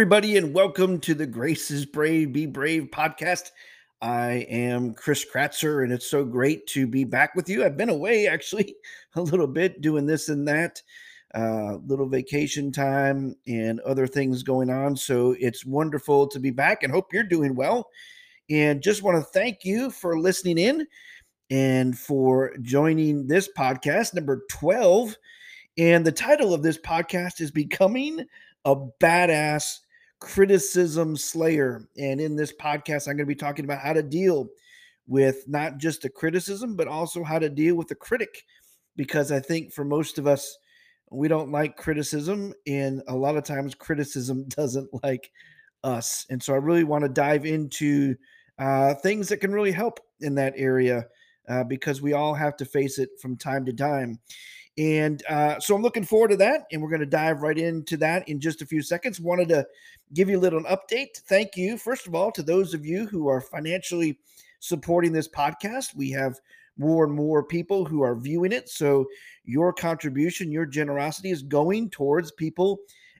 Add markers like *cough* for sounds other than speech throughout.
everybody, and welcome to the Grace is Brave, Be Brave podcast. I am Chris Kratzer, and it's so great to be back with you. I've been away actually *laughs* a little bit doing this and that, uh, little vacation time and other things going on. So it's wonderful to be back and hope you're doing well. And just want to thank you for listening in and for joining this podcast, number 12. And the title of this podcast is Becoming a Badass Criticism Slayer. And in this podcast, I'm going to be talking about how to deal with not just the criticism, but also how to deal with the critic. Because I think for most of us, we don't like criticism. And a lot of times, criticism *laughs* doesn't like us. And so I really want to dive into uh, things that can really help in that area uh, because we all have to face it from time to time. And uh, so I'm looking forward to that. And we're going to dive right into that in just a few seconds. Wanted to give you a little update. Thank you, first of all, to those of you who are financially supporting this podcast. We have more and more people who are viewing it. So your contribution, your generosity is going towards people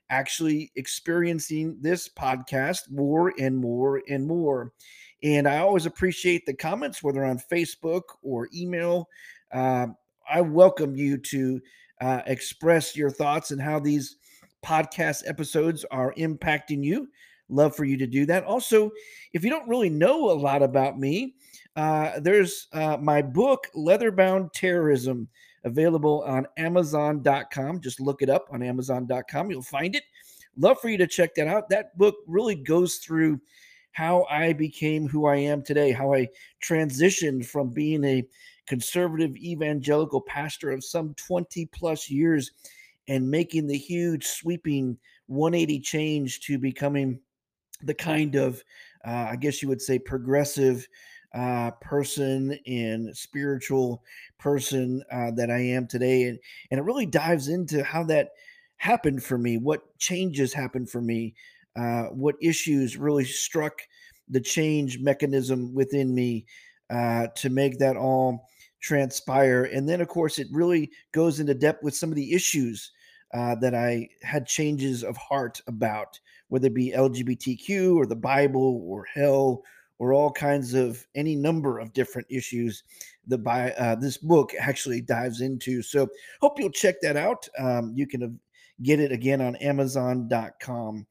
actually experiencing this podcast more and more and more. And I always appreciate the comments, whether on Facebook or email. Uh, I welcome you to uh, express your thoughts and how these podcast episodes are impacting you. Love for you to do that. Also, if you don't really know a lot about me, uh, there's uh, my book, Leatherbound Terrorism, available on Amazon.com. Just look it up on Amazon.com. You'll find it. Love for you to check that out. That book really goes through how I became who I am today, how I transitioned from being a conservative evangelical pastor of some 20 plus years and making the huge sweeping 180 change to becoming the kind of uh, i guess you would say progressive uh, person and spiritual person uh, that i am today. And, and it really dives into how that happened for me what changes happened for me uh, what issues really struck the change mechanism within me uh, to make that all transpire. And then, of course, it really goes into depth with some of the issues uh, that I had changes of heart about, whether it be LGBTQ or the Bible or hell or all kinds of any number of different issues that by uh, this book actually dives into. So hope you'll check that out. Um, you can get it again on Amazon.com.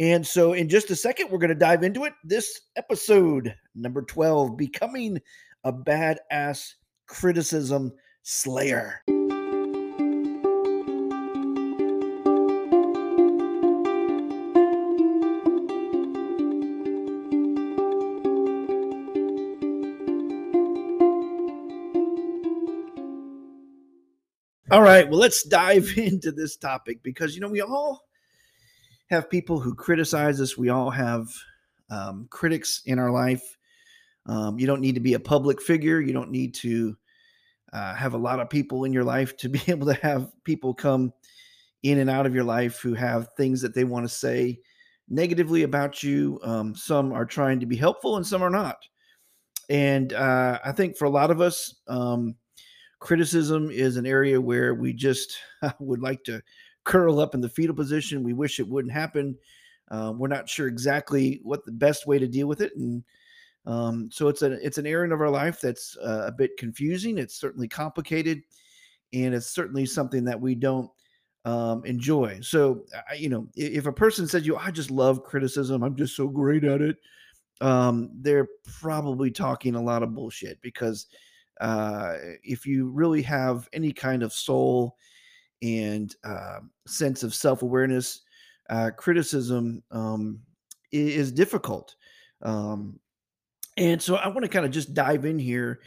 And so, in just a second, we're going to dive into it. This episode, number 12, Becoming a Badass criticism slayer. All right, well, let's dive *laughs* into this topic because, you know, we all have people who criticize us. We all have um, critics in our life. Um, you don't need to be a public figure. You don't need to uh, have a lot of people in your life to be *laughs* able to have people come in and out of your life who have things that they want to say negatively about you. Um, some are trying to be helpful and some are not. And uh, I think for a lot of us, um, criticism is an area where we just *laughs* would like to curl up in the fetal position. We wish it wouldn't happen. Uh, we're not sure exactly what the best way to deal with it. And um, so it's a it's an area of our life that's uh, a bit confusing. It's certainly complicated, and it's certainly something that we don't um, enjoy. So I, you know, if a person says you, I just love criticism. I'm just so great at it. Um, they're probably talking a lot of bullshit because uh, if you really have any kind of soul and uh, sense of self awareness, uh, criticism um, is difficult. Um, and so I want to kind of just dive in here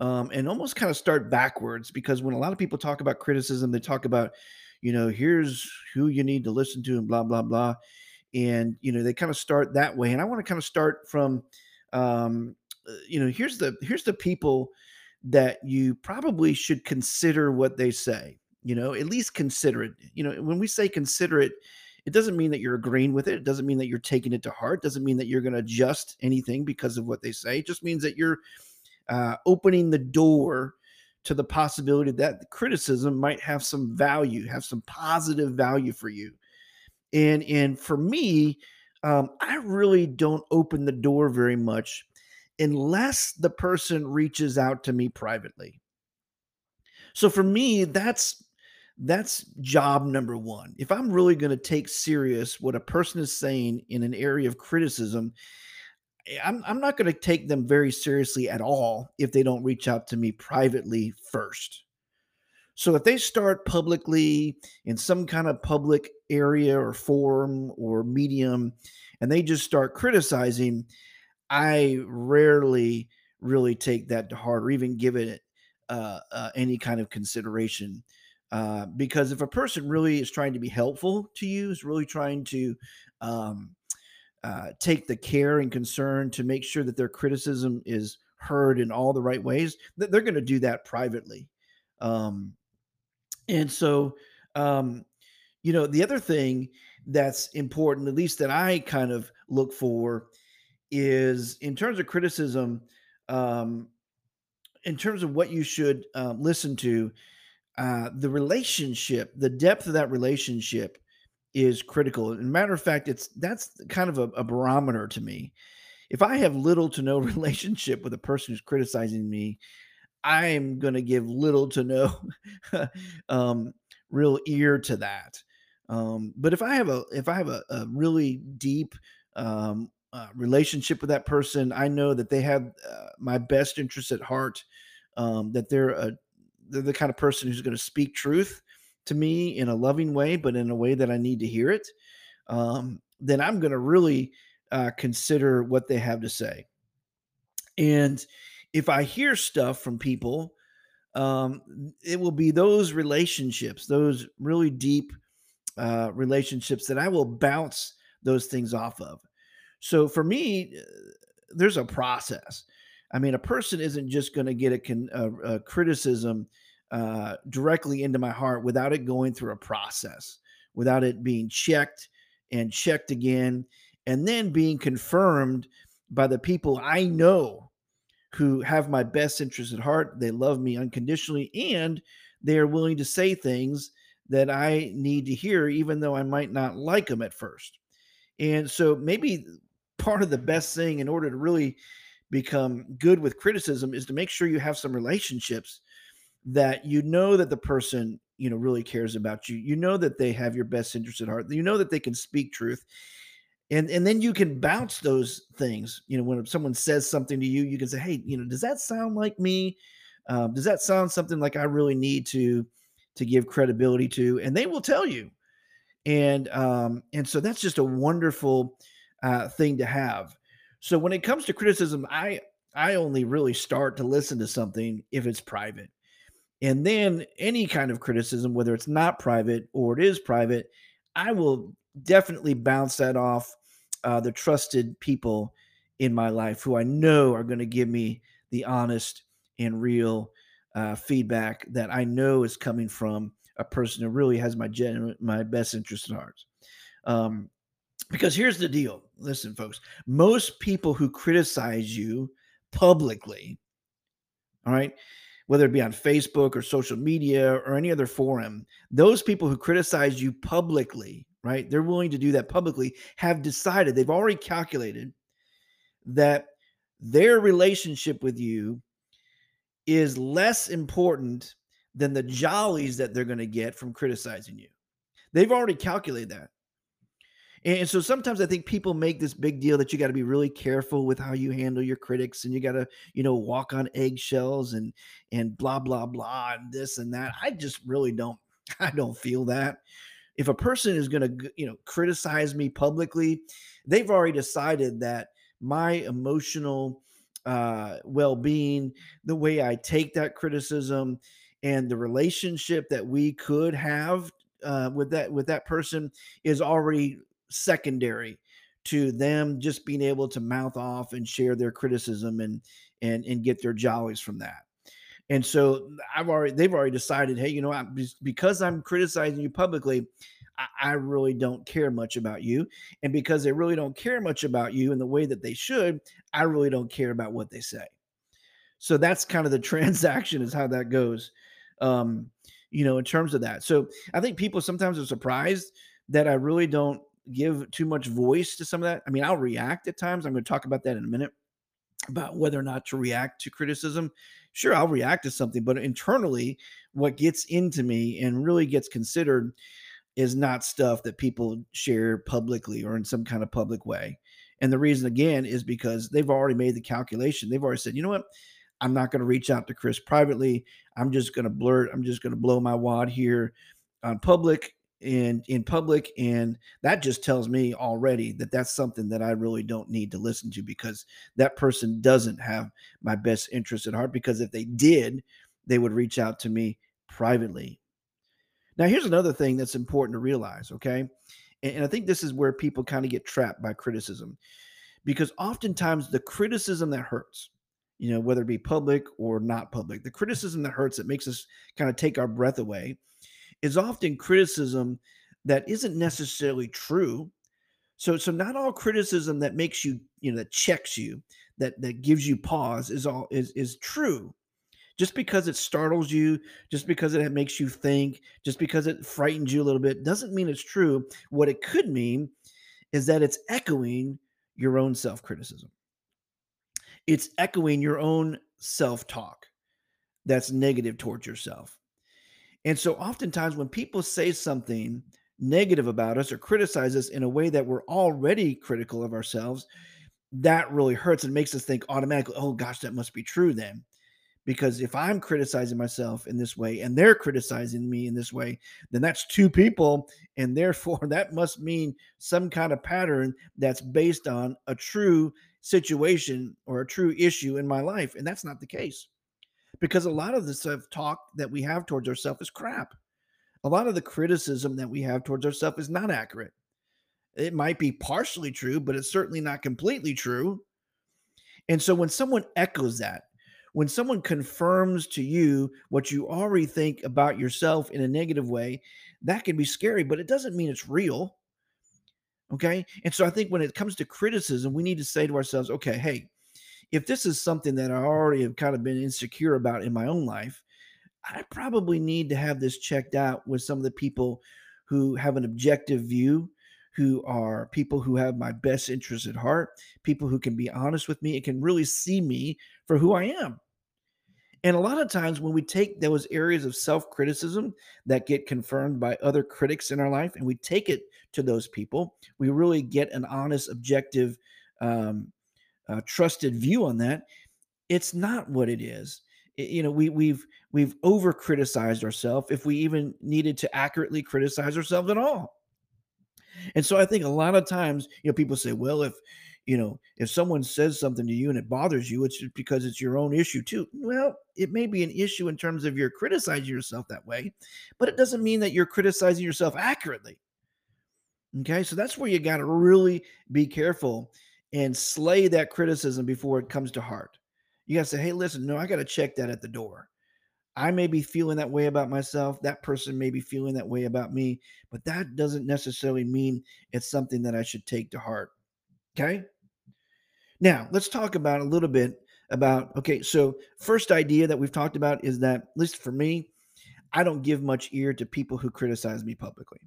um, and almost kind of start backwards because when a lot of people talk about criticism, they talk about, you know, here's who you need to listen to and blah, blah, blah. And, you know, they kind of start that way. And I want to kind of start from, um, uh, you know, here's the, here's the people that you probably should consider what they say, you know, at least consider it. You know, when we say consider it, it doesn't mean that you're agreeing with it. It doesn't mean that you're taking it to heart. It doesn't mean that you're going to adjust anything because of what they say. It just means that you're uh, opening the door to the possibility that the criticism might have some value, have some positive value for you. And and for me, um, I really don't open the door very much unless the person reaches out to me privately. So for me, that's that's job number 1. If I'm really gonna take serious what a person is saying in an area of criticism, eh, I'm I'm not gonna take them very seriously at all if they don't reach out to me privately first. So if they start publicly in some kind of public area or forum or medium and they just start criticizing, I rarely really take that to heart or even give it uh, uh, any kind of consideration. Uh, because if a person really is trying to be helpful to you, is really trying to um, uh, take the care and concern to make sure that their criticism is heard in all the right ways, th- they're going to do that privately. Um, and so, um, you know, the other thing that's important, at least that I kind of look for, is in terms of criticism, um, in terms of what you should uh, listen to, uh, the relationship, the depth of that relationship is critical. And matter of fact, it's that's kind of a, a barometer to me. If I have little to no *laughs* relationship with a person who's criticizing me, I'm going to give little to no *laughs* um, real ear to that. Um, but if I have a if I have a, a really deep um, uh, relationship with that person, I know that they have uh, my best interest at heart. Um, that they're a they're the kind of person who's going to speak truth to me in a loving way, but in a way that I need to hear it. Um, then I'm going to really uh, consider what they have to say. And if I hear stuff from people, um, it will be those relationships, those really deep uh, relationships that I will bounce those things off of. So for me, uh, there's a process. I mean, a person isn't just going to get a, con- a, a criticism uh, directly into my heart without it going through a process, without it being checked and checked again, and then being confirmed by the people I know who have my best interest at heart. They love me unconditionally and they are willing to say things that I need to hear, even though I might not like them at first. And so maybe part of the best thing in order to really become good with criticism is to make sure you have some relationships that you know that the person you know really cares about you. You know that they have your best interest at heart. You know that they can speak truth. And and then you can bounce those things. You know when someone says something to you you can say hey you know does that sound like me? Um, does that sound something like i really need to to give credibility to? And they will tell you. And um and so that's just a wonderful uh thing to have so when it comes to criticism i i only really start to listen to something if it's private and then any kind of criticism whether it's not private or it is private i will definitely bounce that off uh, the trusted people in my life who I know are going to give me the honest and real uh, feedback that I know is coming from a person who really has my genuine, my best interest at heart. Um, because here's the deal listen, folks, most people who criticize you publicly, all right, whether it be on Facebook or social media or any other forum, those people who criticize you publicly, right? They're willing to do that publicly, have decided, they've already calculated that their relationship with you is less important than the jollies that they're going to get from criticizing you. They've already calculated that. And so sometimes I think people make this big deal that you got to be really careful with how you handle your critics and you got to, you know, walk on eggshells and and blah blah blah and this and that. I just really don't *laughs* I don't feel that if a person is going to you know criticize me publicly they've already decided that my emotional uh, well-being the way i take that criticism and the relationship that we could have uh, with that with that person is already secondary to them just being able to mouth off and share their criticism and and and get their jollies from that and so I've already they've already decided, hey, you know, I'm, because I'm criticizing you publicly, I, I really don't care much about you. And because they really don't care much about you in the way that they should, I really don't care about what they say. So that's kind of the *laughs* transaction is how that goes. Um, you know, in terms of that. So I think people sometimes are surprised that I really don't give too much voice to some of that. I mean, I'll react at times. I'm going to talk about that in a minute about whether or not to react to criticism. Sure, I'll react to something, but internally, what gets into me and really gets considered is not stuff that people share publicly or in some kind of public way. And the reason, again, is because they've already made the calculation. They've already said, you know what? I'm not going to reach out to Chris privately. I'm just going to blurt. I'm just going to blow my wad here on public and in public and that just tells me already that that's something that I really don't need to listen to because that person doesn't have my best interest at heart because if they did they would reach out to me privately. Now here's another thing that's important to realize okay? And, and I think this is where people kind of get trapped by criticism because oftentimes the criticism that hurts you know whether it be public or not public the criticism that hurts that makes us kind of take our breath away is often criticism that isn't necessarily true. So, so not all criticism that makes you, you know, that checks you, that that gives you pause is all is is true. Just because it startles you, just because it makes you think, just because it frightens you a little bit, doesn't mean it's true. What it could mean is that it's echoing your own self criticism. It's echoing your own self talk that's negative towards yourself. And so oftentimes when people say something negative about us or criticize us in a way that we're already critical of ourselves, that really hurts and makes us think automatically, oh gosh, that must be true then. Because if I'm criticizing myself in this way and they're criticizing me in this way, then that's two people. *laughs* And therefore, *laughs* that must mean some kind of pattern that's based on a true situation or a true issue in my life. And that's not the case because a lot of the self talk that we have towards ourselves is crap. A lot of the criticism that we have towards ourselves is not accurate. It might be partially true, but it's certainly not completely true. And so when someone echoes that, when someone confirms to you what you already think about yourself in a negative way, that can be scary, but it doesn't mean it's real. Okay. And so I think when it comes to criticism, we need to say to ourselves, okay, hey, if this is something that I already have kind of been insecure about in my own life, I probably need to have this checked out with some of the people who have an objective view, who are people who have my best interests at heart, people who can be honest with me and can really see me for who I am. And a lot of times when we take those areas of self criticism that get confirmed by other critics in our life and we take it to those people, we really get an honest, objective um, uh, trusted view on that, it's not what it is. It, you know, we we've we've over criticized ourselves if we even needed to accurately criticize ourselves at all. And so I think a lot of times, you know, people say, well, if you know, if someone says something to you and it bothers you, it's because it's your own issue too. Well, it may be an issue in terms of you're criticizing yourself that way, but it doesn't mean that you're criticizing yourself accurately. Okay, so that's where you got to really be careful and slay that criticism before it comes to heart. You got to say, hey, listen, no, I got to check that at the door. I may be feeling that way about myself. That person may be feeling that way about me, but that doesn't necessarily mean it's something that I should take to heart. Okay. Now, let's talk about a little bit about okay. So, first idea that we've talked about is that, at least for me, I don't give much ear to people who criticize me publicly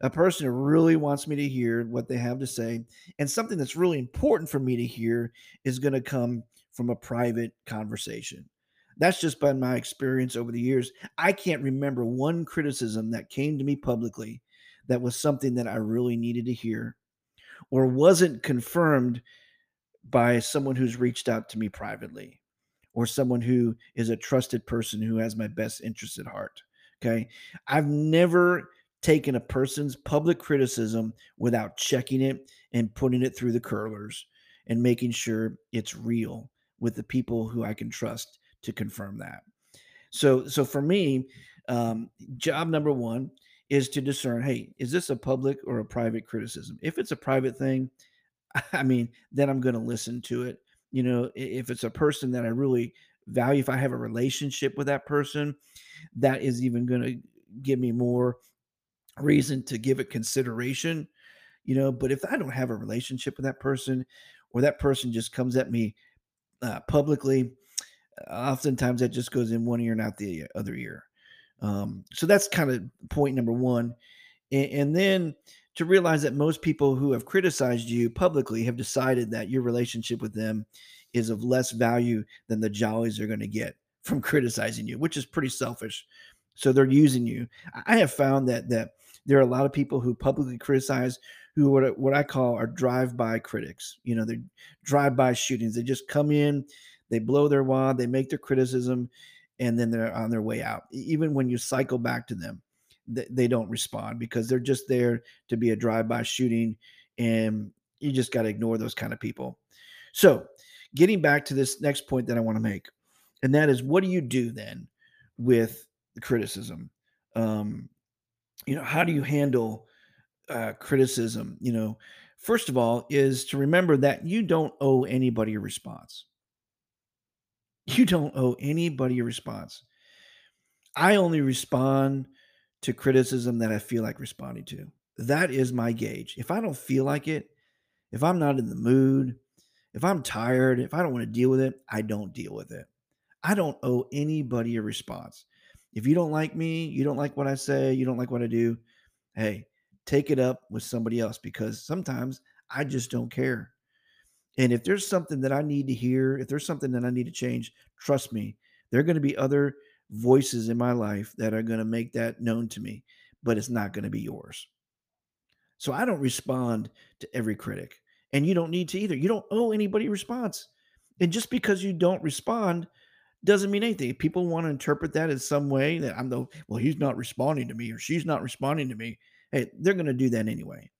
a person who really wants me to hear what they have to say. And something that's really important for me to hear is going to come from a private conversation. That's just been my experience over the years. I can't remember one criticism that came to me publicly that was something that I really needed to hear or wasn't confirmed by someone who's reached out to me privately or someone who is a trusted person who has my best interest at heart. Okay. I've never taking a person's public criticism without checking it and putting it through the curlers and making sure it's real with the people who I can trust to confirm that. So, so for me, um, job number one is to discern: Hey, is this a public or a private criticism? If it's a private thing, *laughs* I mean, then I'm going to listen to it. You know, if it's a person that I really value, if I have a relationship with that person, that is even going to give me more reason to give it consideration, you know. But if I don't have a relationship with that person, or that person just comes at me uh, publicly, oftentimes that just goes in one ear and out the other ear. Um, so that's kind of point number one and, and then to realize that most people who have criticized you publicly have decided that your relationship with them is of less value than the jollies they're going to get from *laughs* criticizing you, which is pretty selfish. So they're using you. I have found that that there are a lot of people who publicly criticize who what what I call are drive-by critics. You know, they're drive-by shootings. They just come in, they blow their wad, they make their criticism, and then they're on their way out. Even when you cycle back to them, they, they don't respond because they're just there to be a drive-by shooting, and you just got to ignore those kind of people. So, getting back to this next point that I want to make, and that is, what do you do then with the criticism? Um, you know, how do you handle uh, criticism? You know, first of all, is to remember that you don't owe anybody a response. You don't owe anybody a response. I only respond to criticism that I feel like responding to. That is my gauge. If I don't feel like it, if I'm not in the mood, if I'm tired, if I don't want to deal with it, I don't deal with it. I don't owe anybody a response. If you don't like me, you don't like what I say, you don't like what I do, hey, take it up with somebody else because sometimes I just don't care. And if there's something that I need to hear, if there's something that I need to change, trust me, there are going to be other voices in my life that are going to make that known to me, but it's not going to be yours. So I don't respond to every critic, and you don't need to either. You don't owe anybody response. And just because you don't respond doesn't mean anything. If people want to interpret that as some way that I'm the well, he's not responding to me or she's not responding to me. Hey, they're going to do that anyway.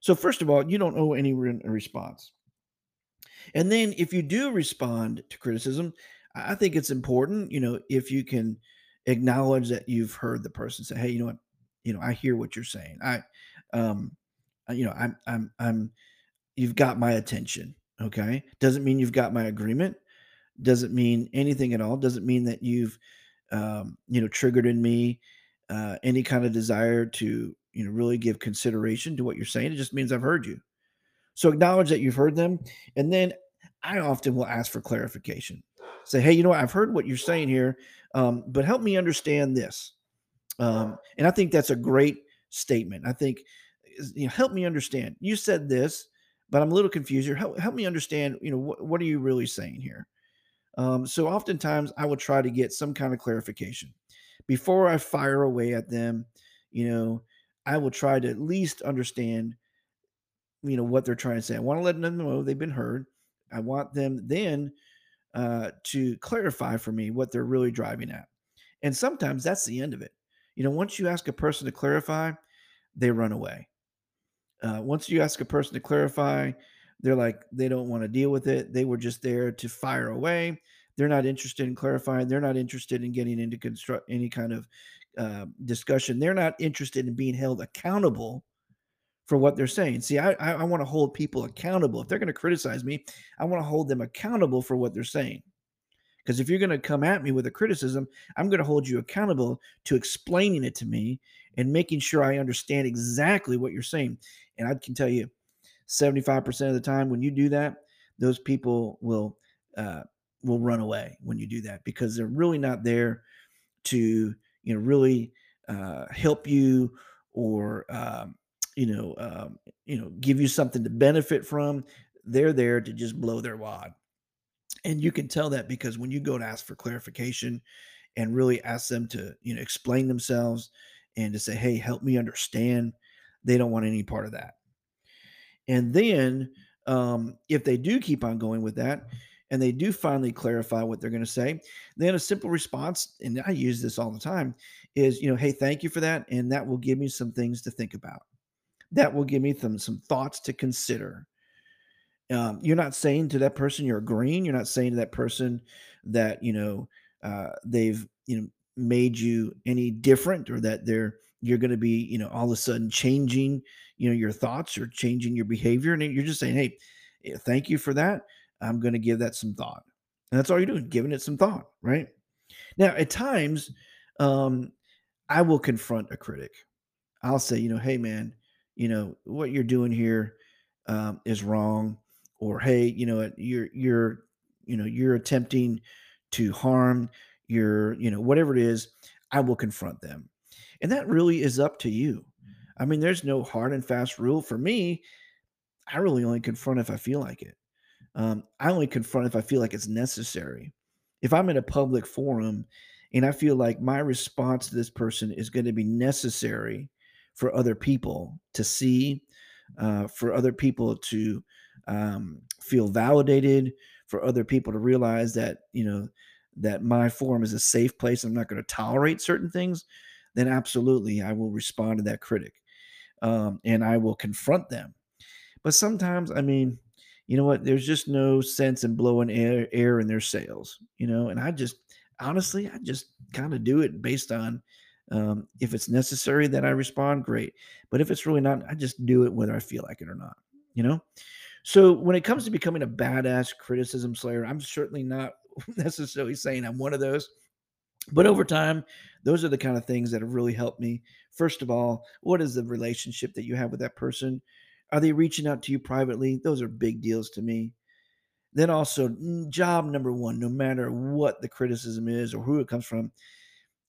So first of all, you don't owe any re- response. And then if you do respond to criticism, I think it's important, you know, if you can acknowledge that you've heard the person say, "Hey, you know what? You know, I hear what you're saying. I, um, you know, I'm, I'm, I'm. You've got my attention. Okay, doesn't mean you've got my agreement doesn't mean anything at all. Doesn't mean that you've, um, you know, triggered in me uh, any kind of desire to, you know, really give consideration to what you're saying. It just means I've heard you. So acknowledge that you've heard them, and then I often will ask for clarification. Say, hey, you know, what? I've heard what you're saying here, um, but help me understand this. Um, and I think that's a great statement. I think, you know, help me understand. You said this, but I'm a little confused here. Help, help me understand. You know, what, what are you really saying here? Um, so oftentimes I will try to get some kind of clarification before I fire away at them. You know, I will try to at least understand, you know, what they're trying to say. I want to let them know they've been heard. I want them then uh, to clarify for me what they're really driving at. And sometimes that's the end of it. You know, once you ask a person to clarify, they run away. Uh, once you ask a person to clarify, they're like, they don't want to deal with it. They were just there to fire away. They're not interested in clarifying. They're not interested in getting into construct any kind of uh, discussion. They're not interested in being held accountable for what they're saying. See, I, I, I want to hold people accountable. If they're going to criticize me, I want to hold them accountable for what they're saying. Because if you're going to come at me with a criticism, I'm going to hold you accountable to explaining it to me and making sure I understand exactly what you're saying. And I can tell you, 75% of the time when you do that, those people will uh, will run away when you do that because they're really not there to you know really uh, help you or um, you know um, you know give you something to benefit from. They're there to just blow their wad, and you can tell that because when you go to ask for clarification and really ask them to you know explain themselves and to say, "Hey, help me understand," they don't want any part of that. And then um, if they do keep on going with that, and they do finally clarify what they're going to say, then a simple response, and I use this all the time, is you know, hey, thank you for that, and that will give me some things to think about. That will give me some some thoughts to consider. Um, you're not saying to that person you're agreeing. You're not saying to that person that you know uh, they've you know made you any different or that they're you're going to be you know all of a sudden changing you know your thoughts or changing your behavior and you're just saying hey eh, thank you for that. I'm going to give that some thought. And that's all you're doing giving it some thought right? Now at times um i will confront a critic. I'll say you know hey man you know what you're doing here um, is wrong or hey you know you're you're you know you're attempting to harm your you know whatever it is i will confront them and that really is up to you I mean, there's no hard and fast rule for me. I really only confront if I feel like it. Um, I only confront if I feel like it's necessary. If I'm in a public forum and I feel like my response to this person is going to be necessary for other people to see, uh, for other people to um, feel validated, for other people to realize that you know that my forum is a safe place. I'm not going to tolerate certain things. Then absolutely, I will respond to that critic, um, and I will confront them. But sometimes, I mean, you know what? There's just no sense in blowing air, air in their sails, you know. And I just, honestly, I just kind of do it based on um, if it's necessary that I respond, great. But if it's really not, I just do it whether I feel like it or not, you know. So when it comes to becoming a badass criticism slayer, I'm certainly not *laughs* necessarily saying I'm one of those. But over time, those are the kind of things that have really helped me. First of all, what is the relationship that you have with that person? Are they reaching out to you privately? Those are big deals to me. Then also, job number one, no matter what the criticism is or who it comes from,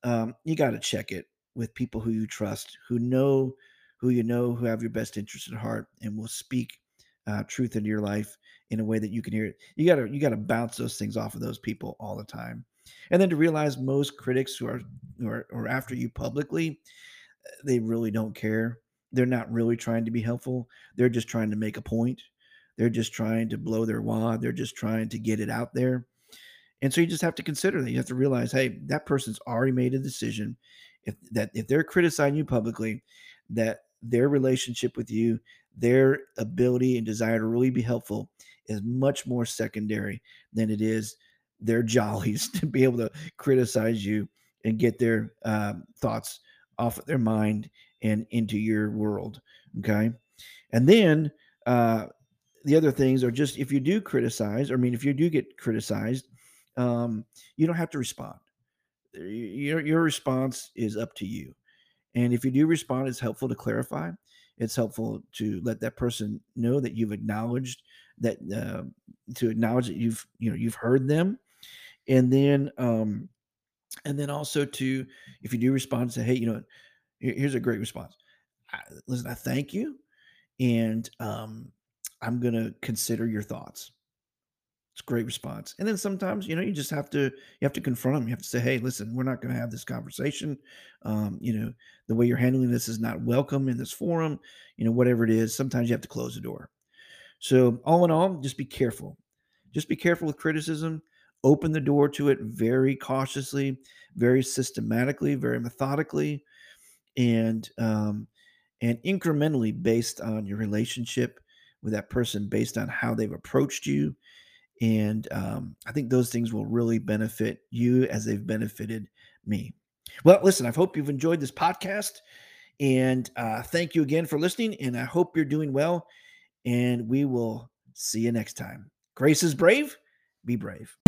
um, you got to check it with people who you trust, who know, who you know, who have your best interest at heart, and will speak uh, truth into your life in a way that you can hear it. You gotta you gotta bounce those things off of those people all the time, and then to realize most critics who are who are, are after you publicly, they really don't care. They're not really trying to be helpful. They're just trying to make a point. They're just trying to blow their wad. They're just trying to get it out there. And so you just have to consider that. You have to realize, hey, that person's already made a decision. If that if they're criticizing you publicly, that their relationship with you, their ability and desire to really be helpful is much more secondary than it is their jollies *laughs* to be able to criticize you and get their um, thoughts off of their mind and into your world. Okay. And then uh, the other things are just if you do criticize, or I mean, if you do get criticized, um, you don't have to respond. Your, your response is up to you. And if you do respond, it's helpful to clarify. It's helpful to let that person know that you've acknowledged that uh, to acknowledge that you've you know you've heard them, and then um, and then also to if you do respond, say, hey, you know, here's a great response. I, listen, I thank you, and um, I'm to consider your thoughts. It's great response. And then sometimes, you know, you just have to you have to confront them. You have to say, "Hey, listen, we're not going to have this conversation. Um, you know, the way you're handling this is not welcome in this forum. You know, whatever it is. Sometimes you have to close the door. So, all in all, just be careful. Just be careful with criticism. Open the door to it very cautiously, very systematically, very methodically, and um, and incrementally based on your relationship with that person, based on how they've approached you and um, I think those things will really benefit you as they've benefited me. Well, listen, I hope you've enjoyed this podcast. And uh, thank you again for listening. And I hope you're doing well. And we will see you next time. Grace is brave. Be brave.